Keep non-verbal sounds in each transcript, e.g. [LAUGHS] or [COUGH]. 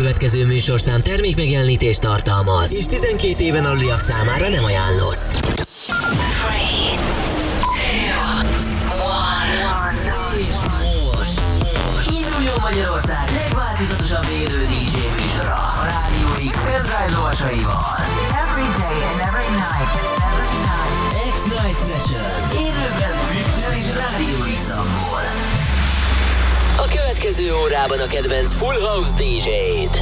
következő műsorszám termék megjelenítést tartalmaz, és 12 éven aluliak számára nem ajánlott. 3, 2, 1. Induljon Magyarország legváltozatosabb élő DJ műsora a Rádió X pendrive lovasaival. Következő órában a kedvenc Full House DJ-d.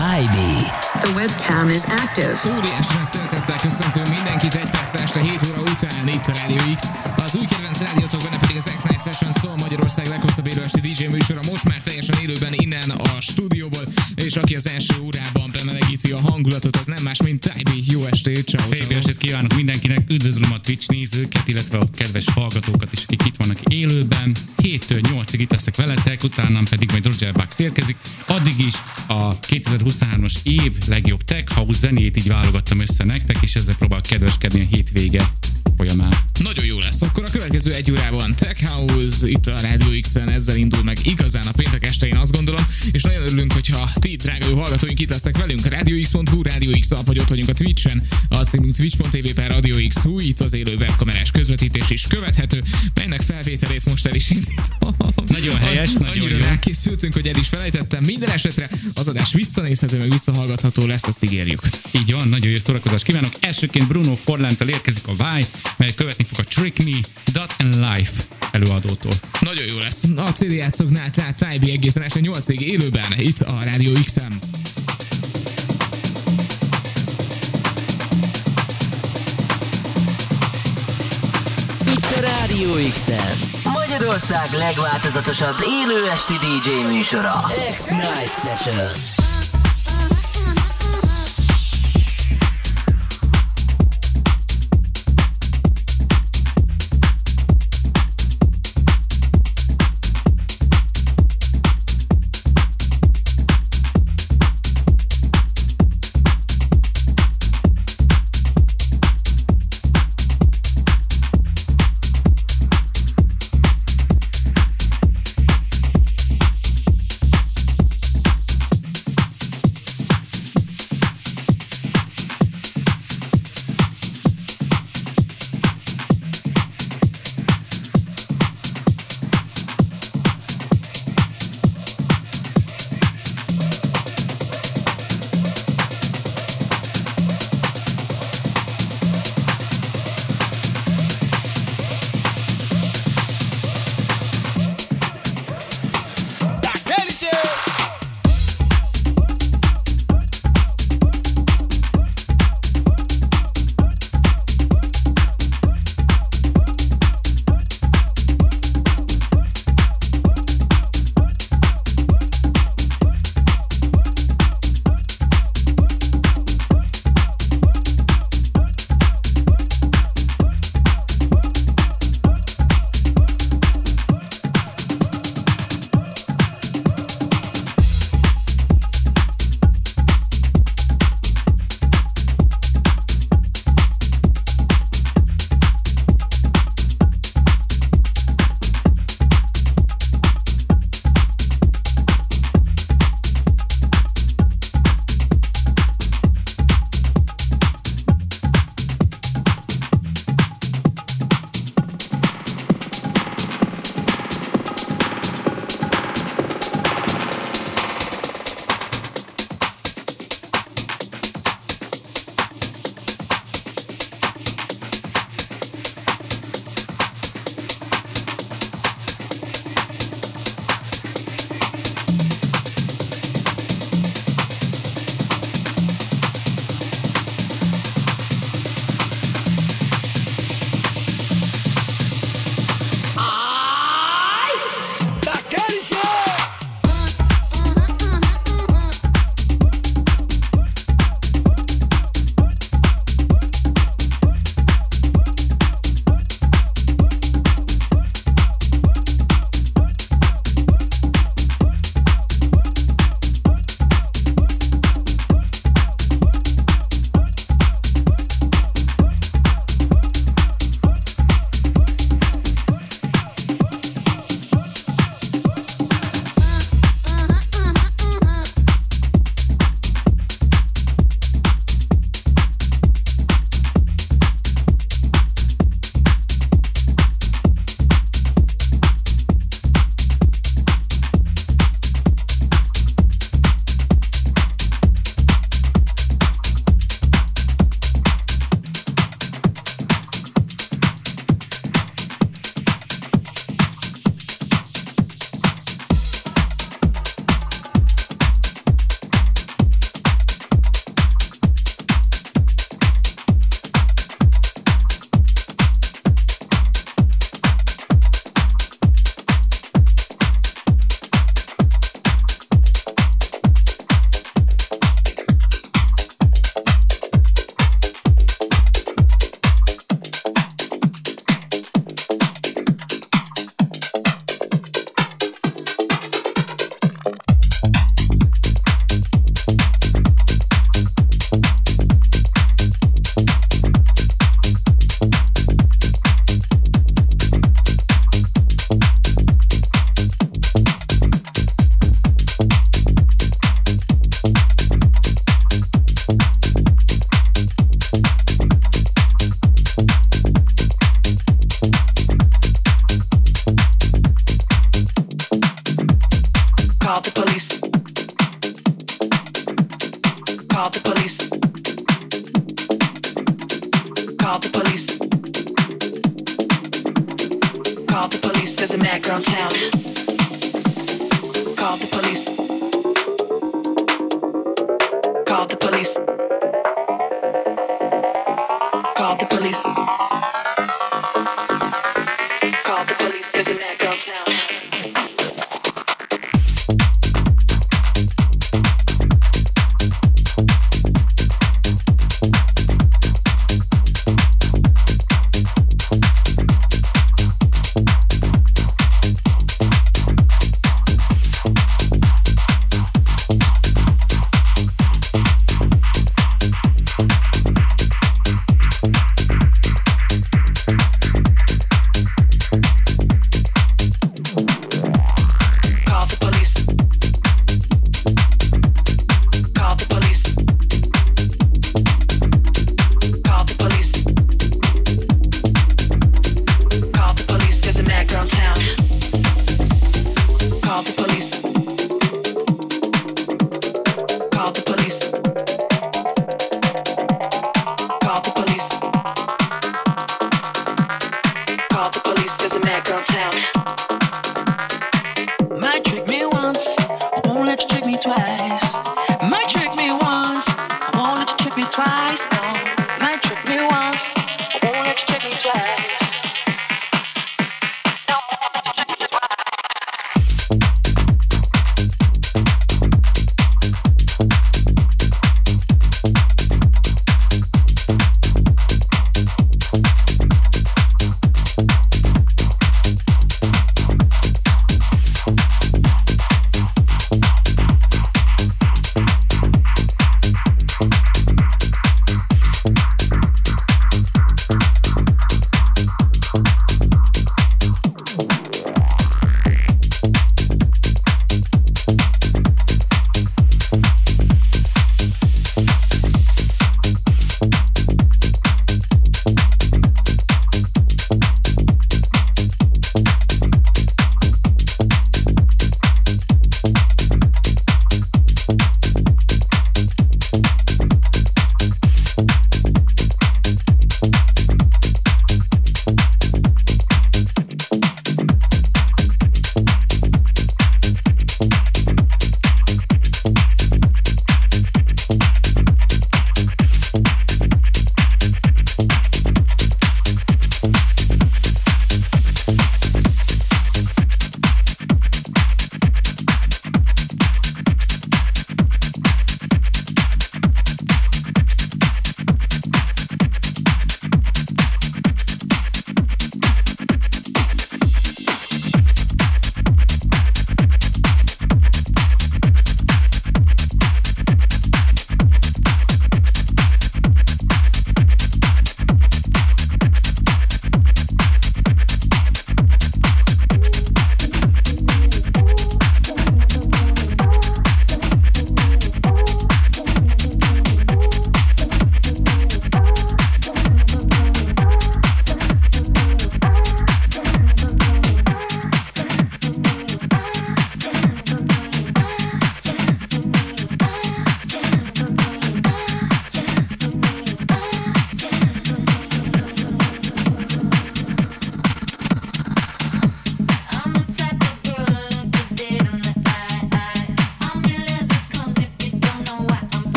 Tybee. The webcam is active. Óriási szeretettel köszöntünk mindenkit egy perc este 7 óra után itt a Radio X. Az új kedvenc rádiótok benne pedig az X-Night Session szól Magyarország leghosszabb élő esti DJ műsora. Most már teljesen élőben innen a stúdióból, és aki az első órában bemelegíti a hangulatot, az nem más, mint Tybee. Jó estét, ciao, Szép estét kívánok mindenkinek, üdvözlöm a Twitch nézőket, illetve a kedves hallgatókat is, akik itt vannak élőben. 7-től 8-ig itt leszek veletek, utána pedig majd Roger Bucks érkezik. Addig is a 2023-as év legjobb tech house zenét így válogattam össze nektek, és ezzel próbál kedveskedni a hétvége folyamán. Nagyon jó lesz. Akkor a következő egy órában Tech House itt a Radio X-en, ezzel indul meg igazán a péntek este, én azt gondolom, és nagyon örülünk, hogyha ti, drága jó hallgatóink, itt lesznek velünk. RadioX.hu, Radio X app, vagy ott vagyunk a Twitch-en, a címünk twitch.tv per Radio X, hú, itt az élő webkamerás közvetítés is követhető, melynek felvételét most el is indítom. Nagyon helyes, nagyon Annyira jó. rákészültünk, hogy el is felejtettem. Minden esetre az adás visszanézhető, meg visszahallgatható lesz, azt ígérjük. Így van, nagyon jó szórakozást kívánok. Elsőként Bruno Forlanttal érkezik a Why, mely követni fog a Trick Me, Dot and Life előadótól. Nagyon jó lesz. A CD játszoknál, tehát Tybee egészen este 8-ig élőben, itt a Rádió X-en. Itt a Rádió x Magyarország legváltozatosabb élő esti DJ műsora. X-Night Session.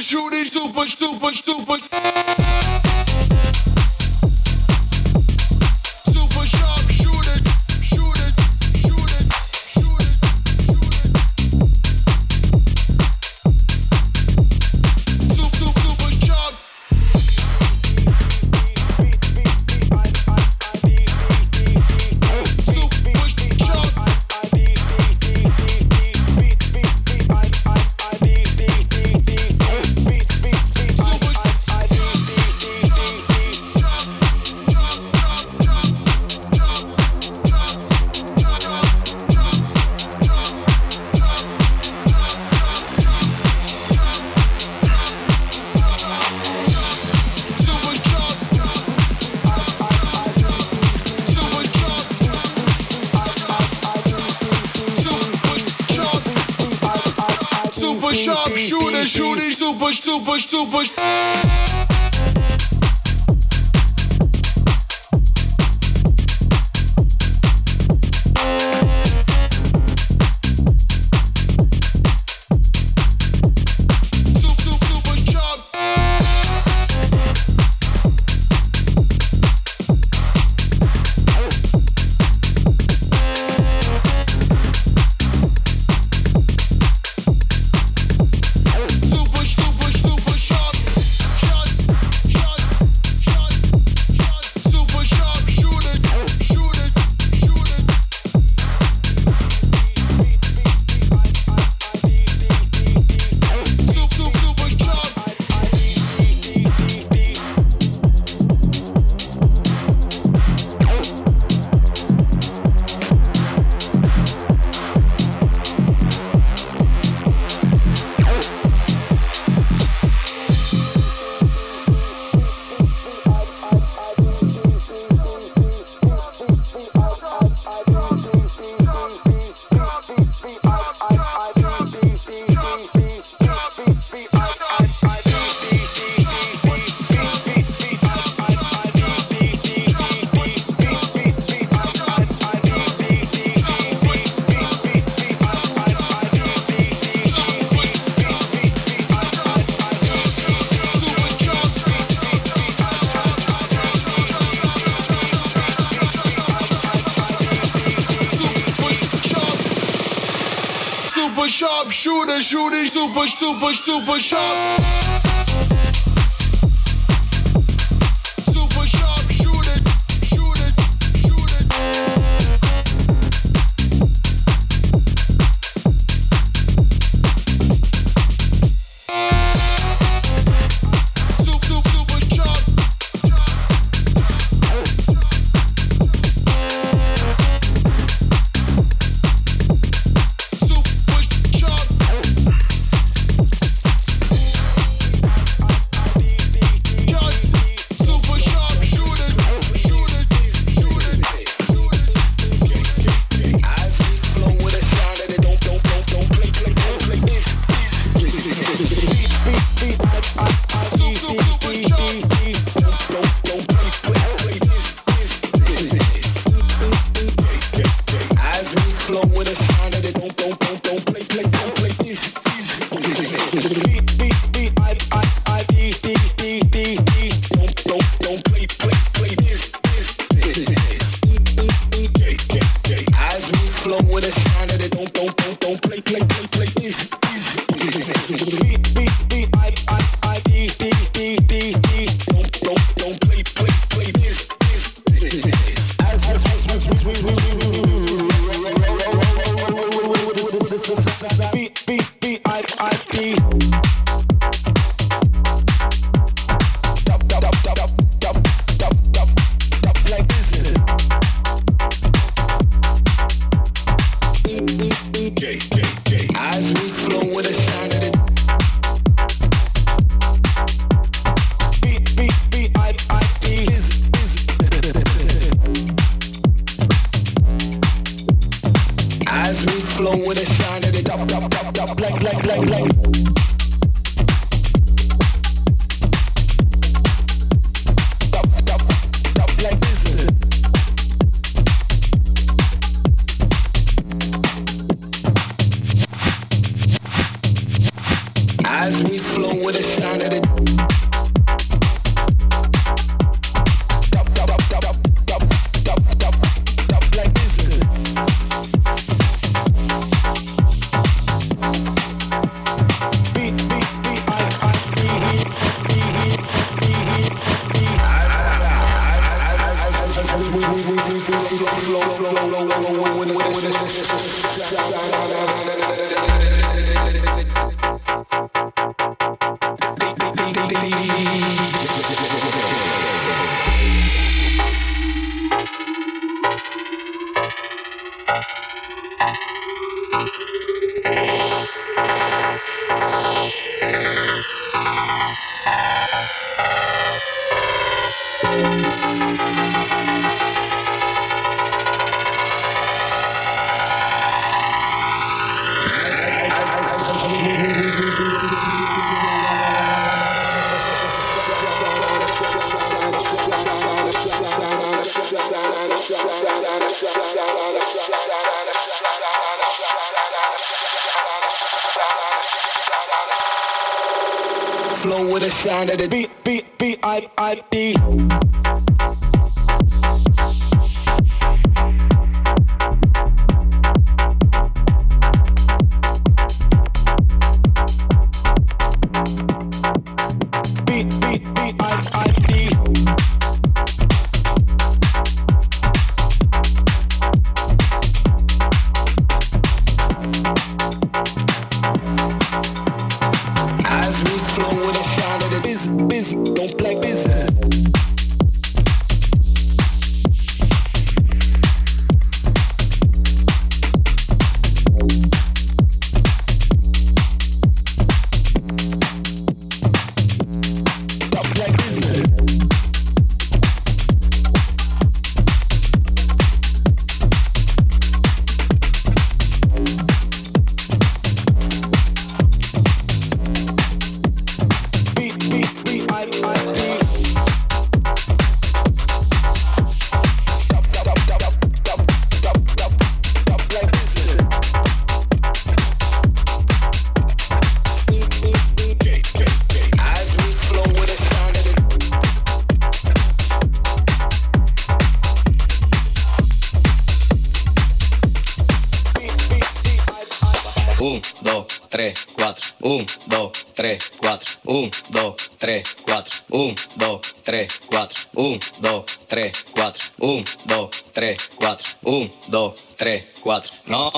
shooting super, super. too Shooter, shooting, super, super, super sharp. beat. Flow with a sound of the beat, beat, beat, I, I. Beat, Un, dos, tres, cuatro. No.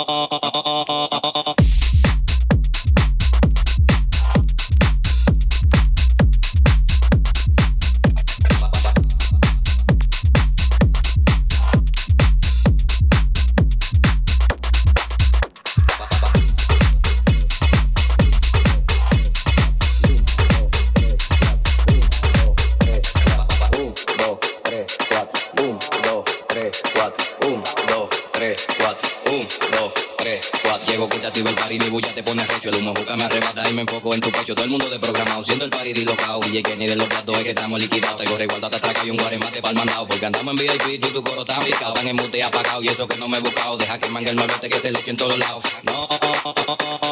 Party, mi bulla te pone recho. El humo juca me arrebata y me enfoco en tu pecho. Todo el mundo de programado, siendo el party dislocado. DJ ni de los platos es que estamos liquidados. Te corre igualdad, te atraca y un guaremate pa'l mandado. Porque andamos en VIP, tú tu coro está picado. Están en mute apagado y eso que no me he buscado. Deja que mangue el malvete que se le eche en todos lados. No.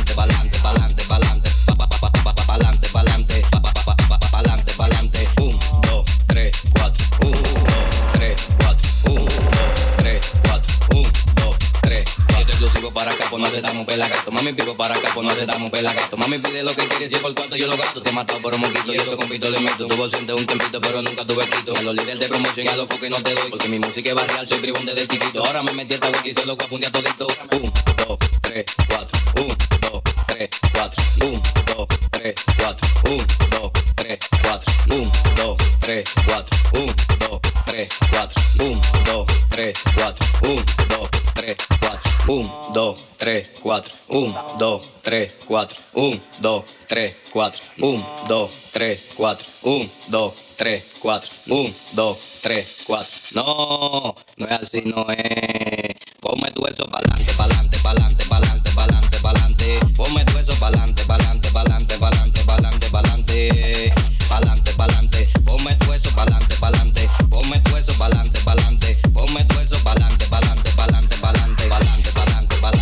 para acá, pues no aceptamos pelagato. Mami, pico para acá, pues no aceptamos pelagato. Mami, pide lo que quieres, si por cuarto yo lo gasto. Te he matado por un moquito y eso con pito le meto. Tuvo ausente un tempito, pero nunca tuve quito. A los líderes de promoción y a los foques no te doy. Porque mi música es barrial, soy bribón desde chiquito. Ahora me metí esta wiki y se lo voy a todito. Un, dos, tres, cuatro. Un, dos, tres, cuatro. Un, dos, tres, cuatro. Un, dos, tres, cuatro. Un, dos, tres, cuatro. Un, dos, tres, cuatro. Un, dos, tres, cuatro. Un, dos, 1, 2, 3, 4. 1, 2, 3, 4. 1, 2, 3, 4. 1, 2, 3, 4. 1, 2, 3, 4. 1, 2, 3, 4. No, no es así, no es. Ponme tu eso pa'lante, pa'lante, pa'lante, pa'lante, pa'lante, pa'lante. Ponme tu eso pa'lante, pa'lante, pa'lante, pa'lante, pa'lante, pa'lante. Pa'lante, pa'lante. Ponme tu eso pa'lante, pa'lante. Ponme tu eso pa'lante, pa'lante. Ponme tu eso pa'lante, pa'lante, pa'lante, pa'lante, pa'lante, pa'lante.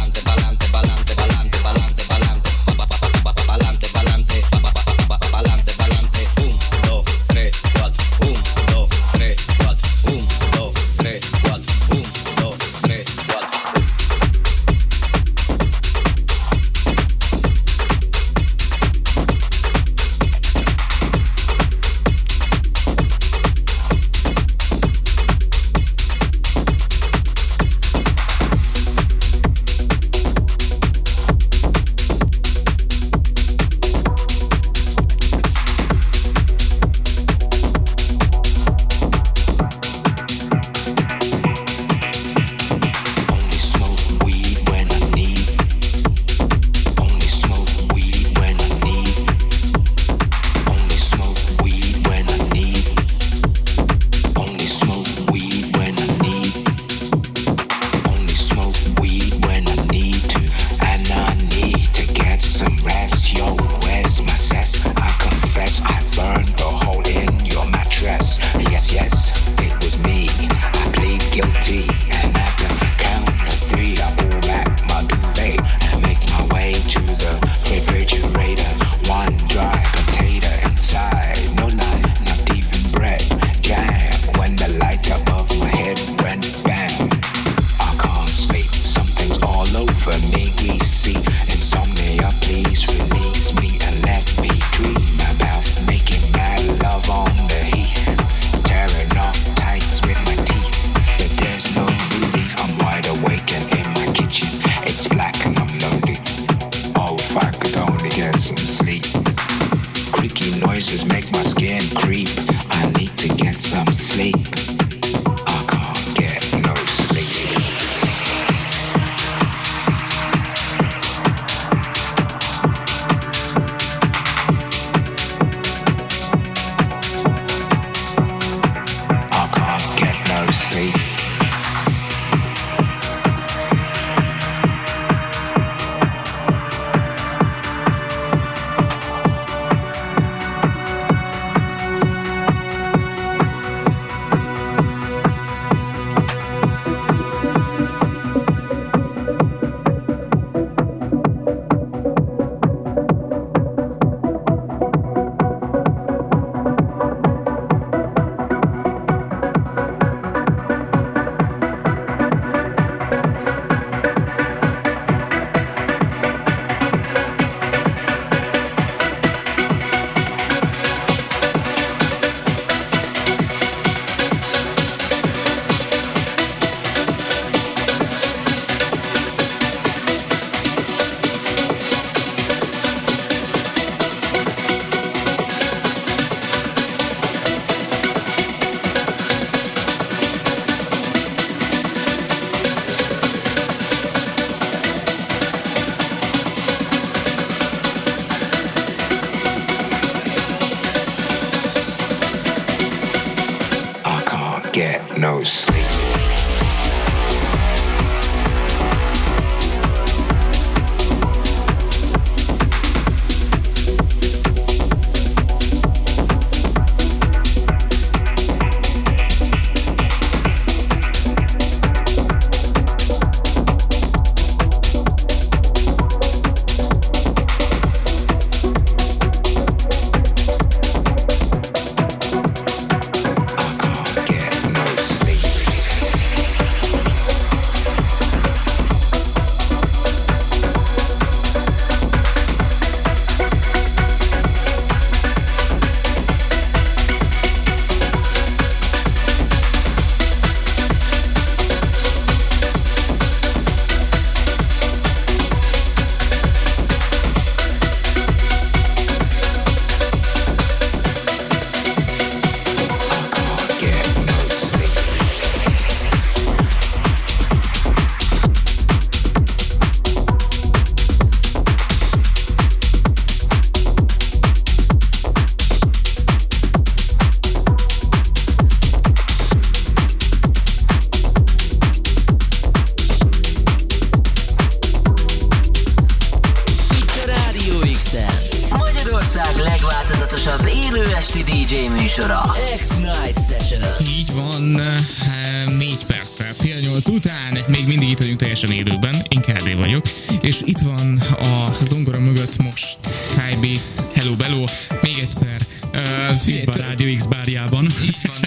Mindig itt vagyunk teljesen élőben, én KD vagyok, és itt van a zongora mögött most Tybi, hello bello, még egyszer. Uh, Itt van Rádió X bárjában. Így van,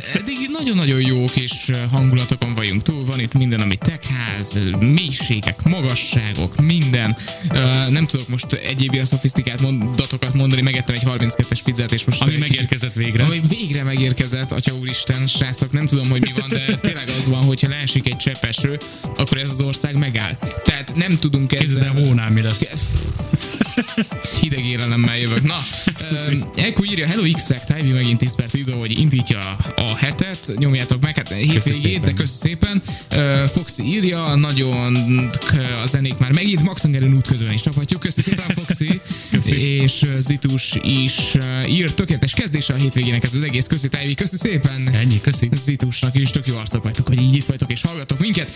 nagyon-nagyon jók és hangulatokon vagyunk túl, van itt minden, ami techház, mélységek, magasságok, minden. Uh, nem tudok most egyéb ilyen szofisztikált mondatokat mondani, megettem egy 32-es pizzát, és most... Ami egy kicsit- megérkezett végre. Ami végre megérkezett, atya úristen, srácok, nem tudom, hogy mi van, de tényleg az van, hogyha leesik egy cseppeső, akkor ez az ország megáll. Tehát nem tudunk ezzel... el, hónál mi lesz. Hideg élelemmel jövök. Na, Eko írja, hello x Tyvi megint 10 per 10, hogy indítja a hetet, nyomjátok meg, hát hétvégét, de köszi szépen. Uh, Foxy írja, nagyon a zenék már megint, Max Hangerön útközben is csaphatjuk, köszi szépen Foxy. [LAUGHS] és uh, Zitus is írt, tökéletes kezdése a hétvégének ez az egész, köszi Tyvi, köszi szépen. Ennyi, köszi. Zitusnak is tök jó arcok vagytok, hogy így itt vagytok és hallgatok minket.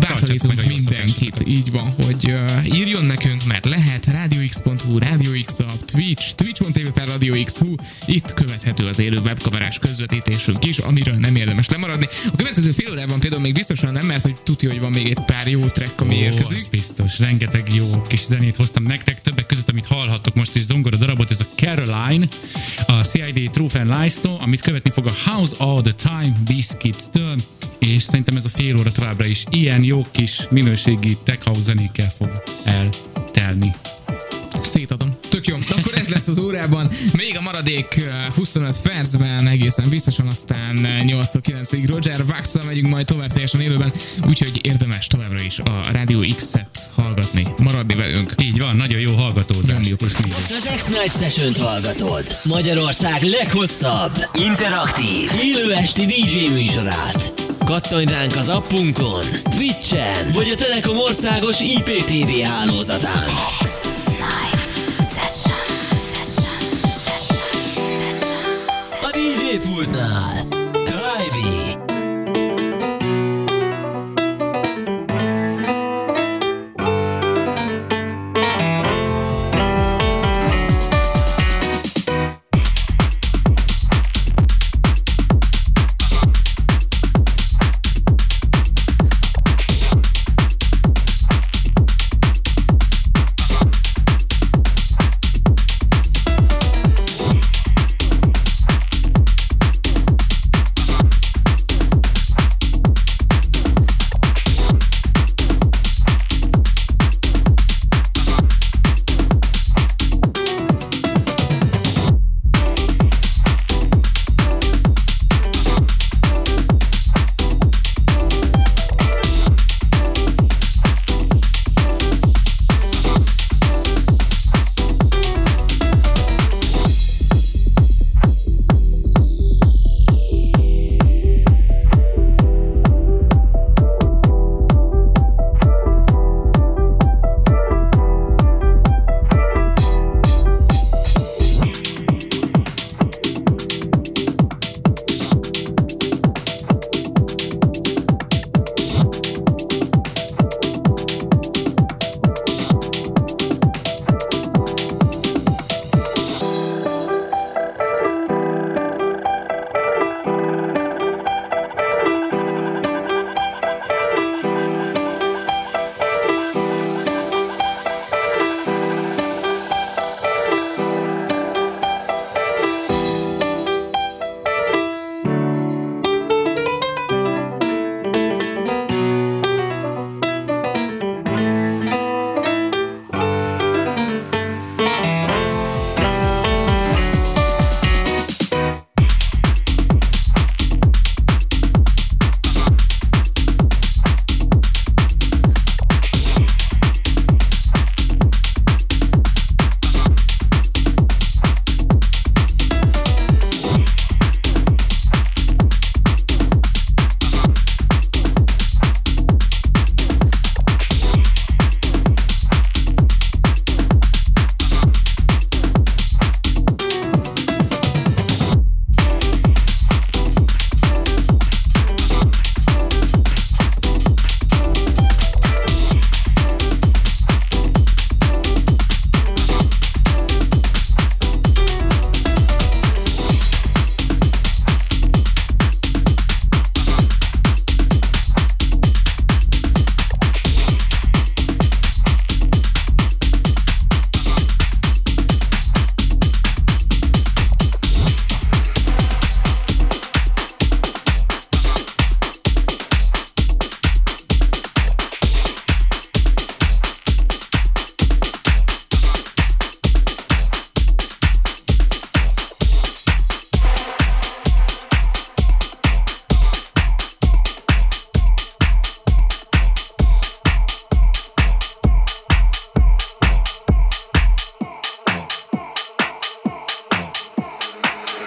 Bátorítunk mindenkit, így van, hogy uh, írjon nekünk, mert lehet radiox.hu, Radio X App, Twitch, twitch.tv per hú, itt követhető az élő webkamerás közvetítésünk is, amiről nem érdemes lemaradni. A következő fél órában például még biztosan nem, mert hogy tudja, hogy van még egy pár jó track, ami Ó, érkezik. az biztos. Rengeteg jó kis zenét hoztam nektek, többek között, amit hallhattok most is zongora darabot, ez a Caroline, a CID Truth and Lies-tól, amit követni fog a House All the Time Biscuits-től, és szerintem ez a fél óra továbbra is ilyen jó kis minőségi tech house zenékkel fog eltelni. Szétadom. Tök jó. Akkor ez lesz az órában. Még a maradék uh, 25 percben egészen biztosan, aztán uh, 8-9-ig Roger wax megyünk majd tovább teljesen élőben, úgyhogy érdemes továbbra is a Radio X-et hallgatni, maradni velünk. Így van, nagyon jó hallgatózást. Most az X-Night Session-t hallgatod. Magyarország leghosszabb, interaktív, élő esti DJ műsorát. Kattanj ránk az appunkon, Twitchen, vagy a Telekom országos IPTV hálózatán. DJ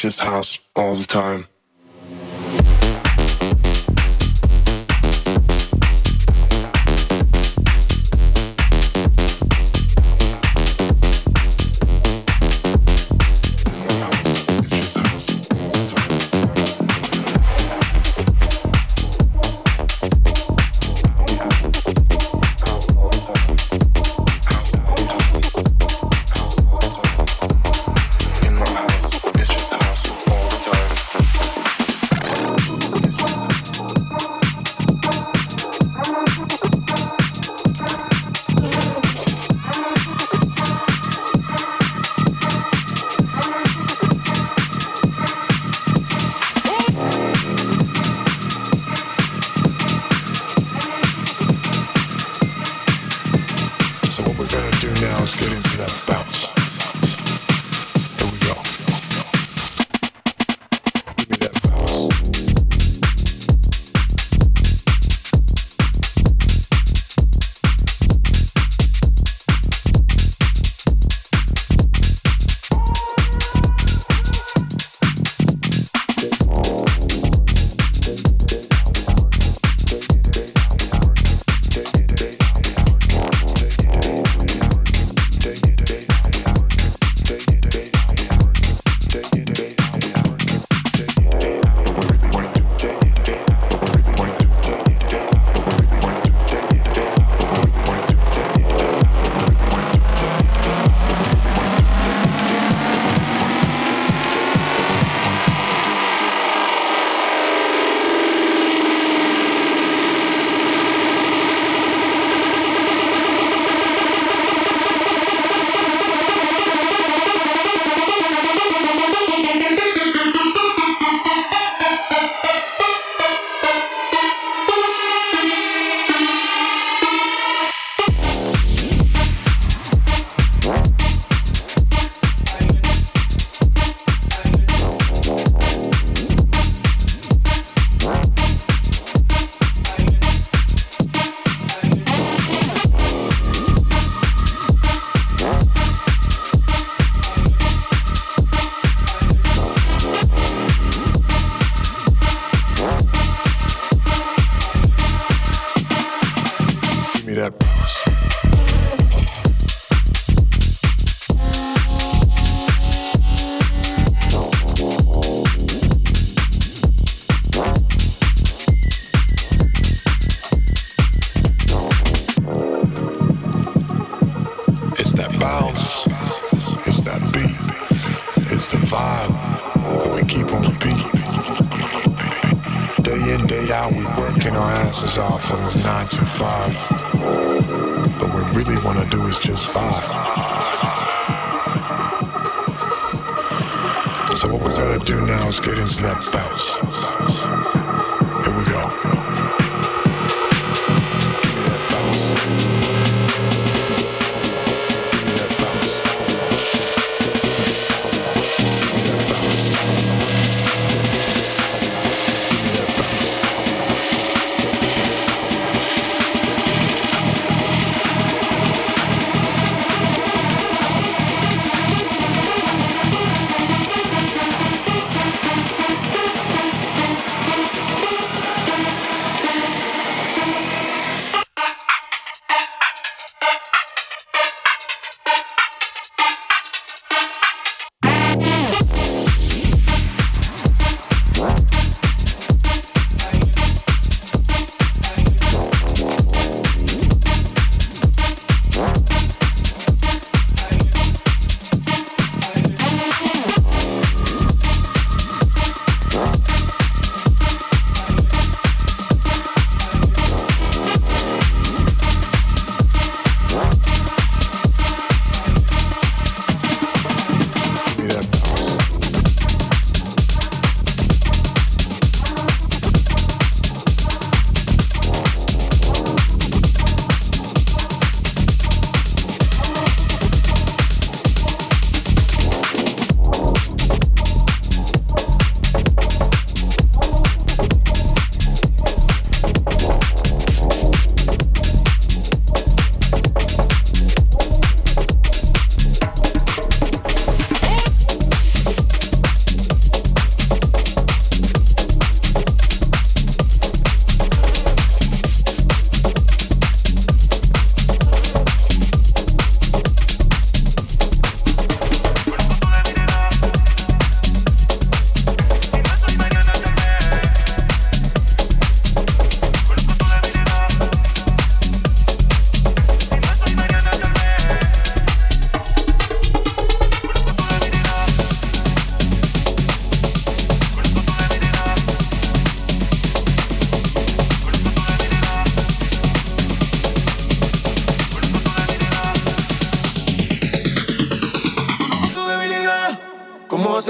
just house all the time.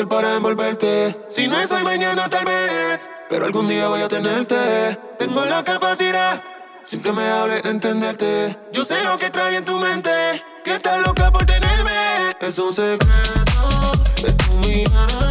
para envolverte. Si no es hoy, mañana tal vez. Pero algún día voy a tenerte. Tengo la capacidad, sin que me hables de entenderte. Yo sé lo que trae en tu mente, que estás loca por tenerme. Es un secreto de tu mirada.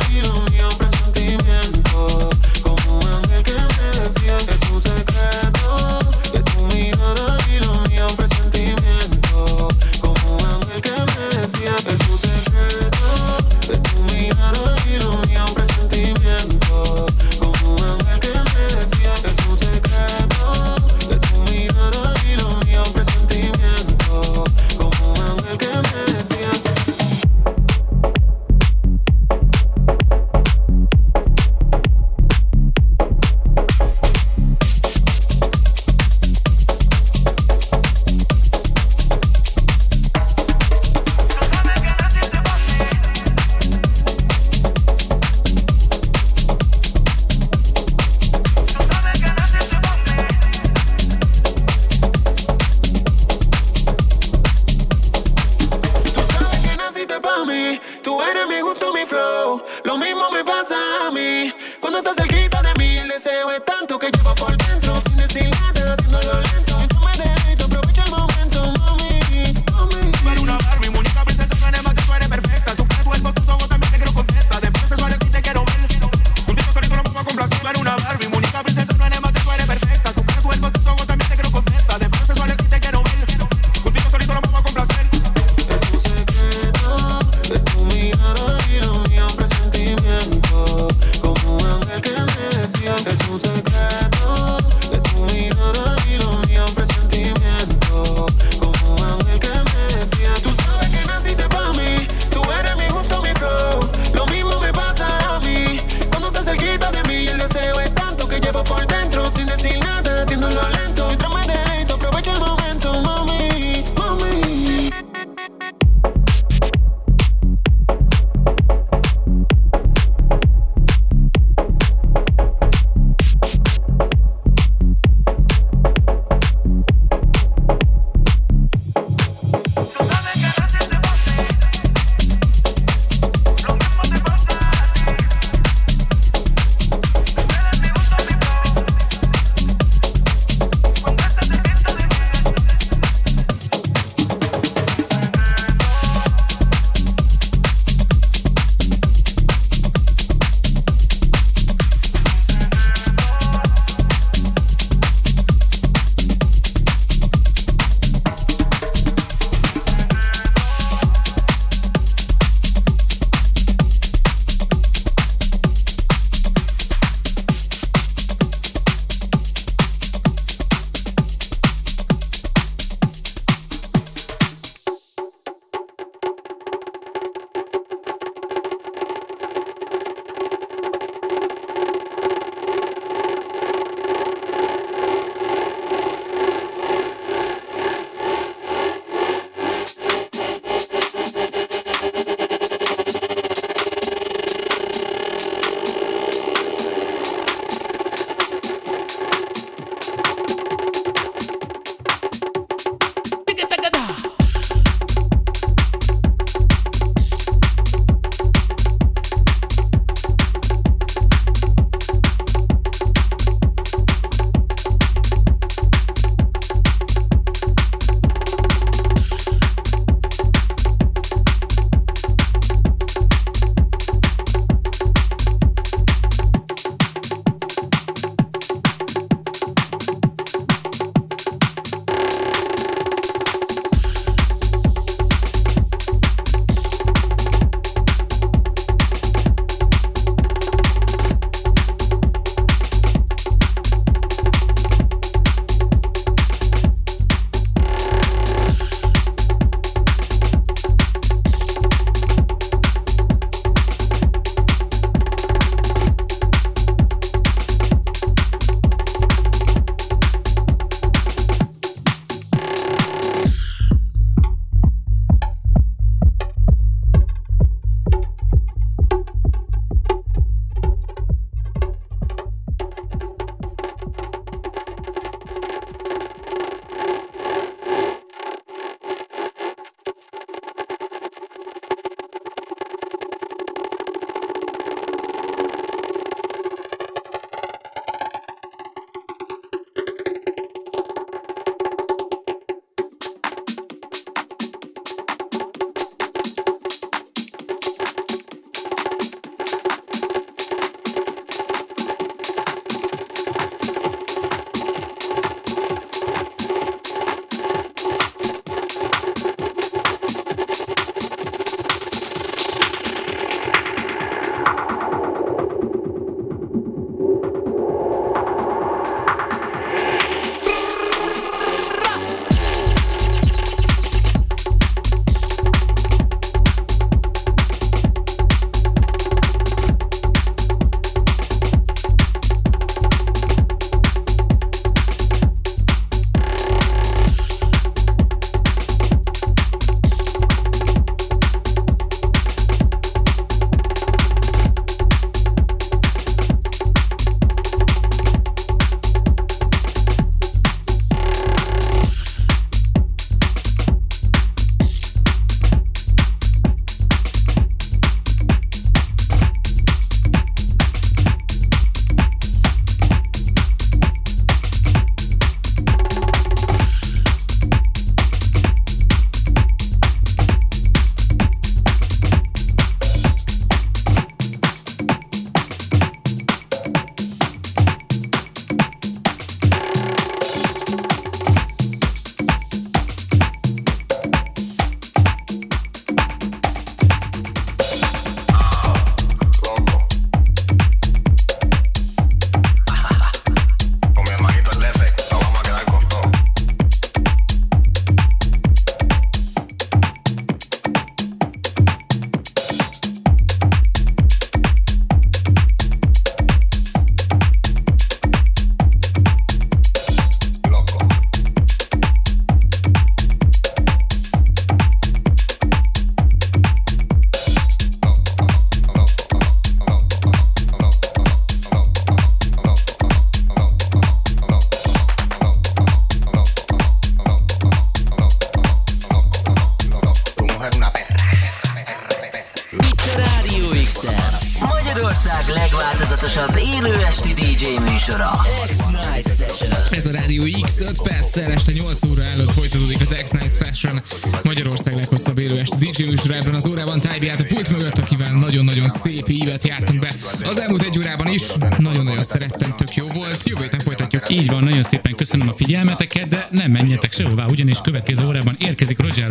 5 perccel este 8 óra előtt folytatódik az X-Night Session. Magyarország leghosszabb élő este DJ műsora az órában. Tájbi a pult mögött, akivel nagyon-nagyon szép évet jártunk be. Az elmúlt egy órában is nagyon-nagyon szerettem, tök jó volt. Jövő héten folytatjuk. Így van, nagyon szépen köszönöm a figyelmeteket, de nem menjetek sehová, ugyanis következő órában érkezik Roger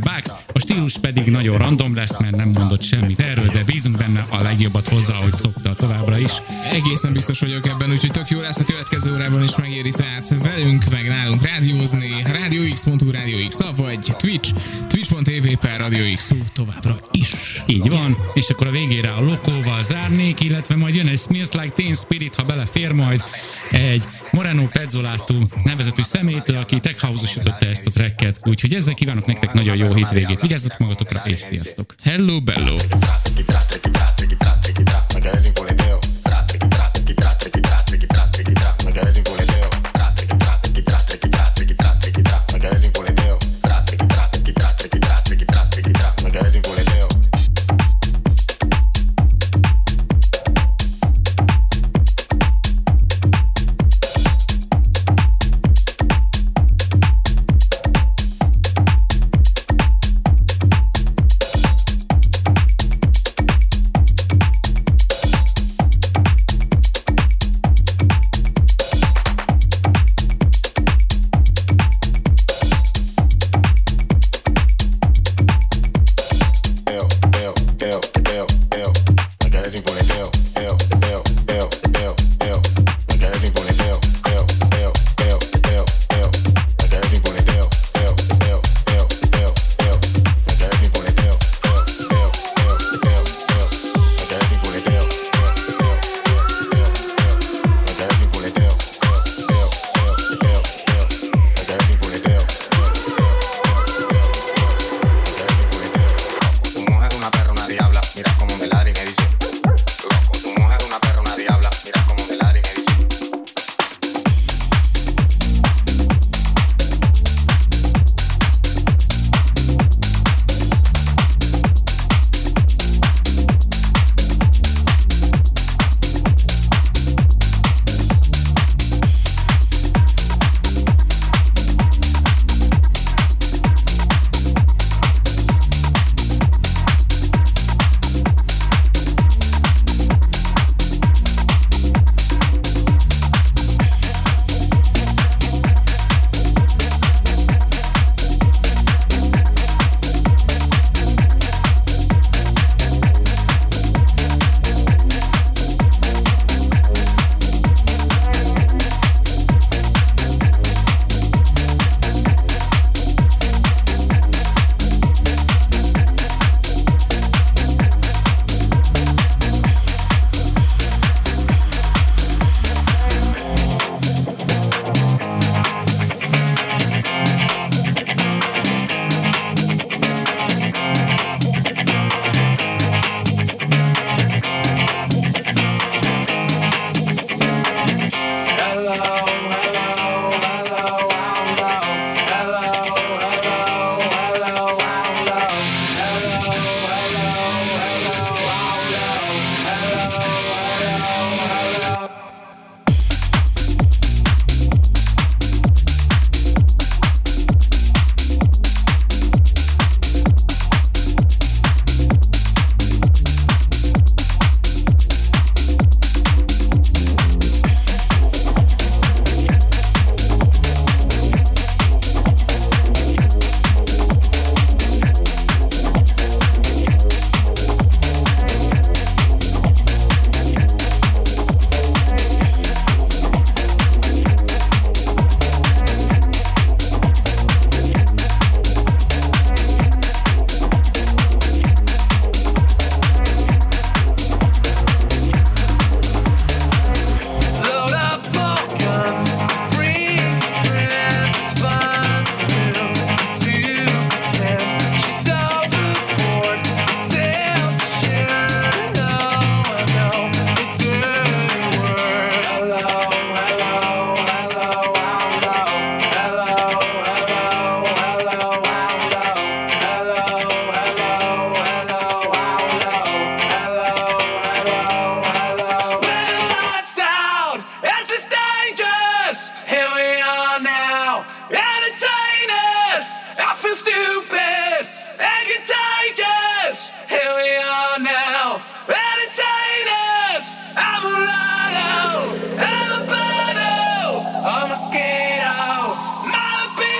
a stílus pedig nagyon random lesz, mert nem mondott semmit erről, de bízunk benne a legjobbat hozzá, ahogy szokta továbbra is. Egészen biztos vagyok ebben, úgyhogy tök jó lesz a következő órában is megéri tehát velünk, meg nálunk rádiózni, Radio X app, vagy Twitch, twitch.tv per Radio X továbbra is. Így van, és akkor a végére a lokóval zárnék, illetve majd jön egy Smells Like Teen Spirit, ha belefér majd egy Moreno Pezzolátú nevezetű szemétől, aki tech house-osította ezt a tracket, úgyhogy ezzel kívánok nektek nagyon jó hétvégét. Vigyázzatok magatokra, és sziasztok! Hello, bello!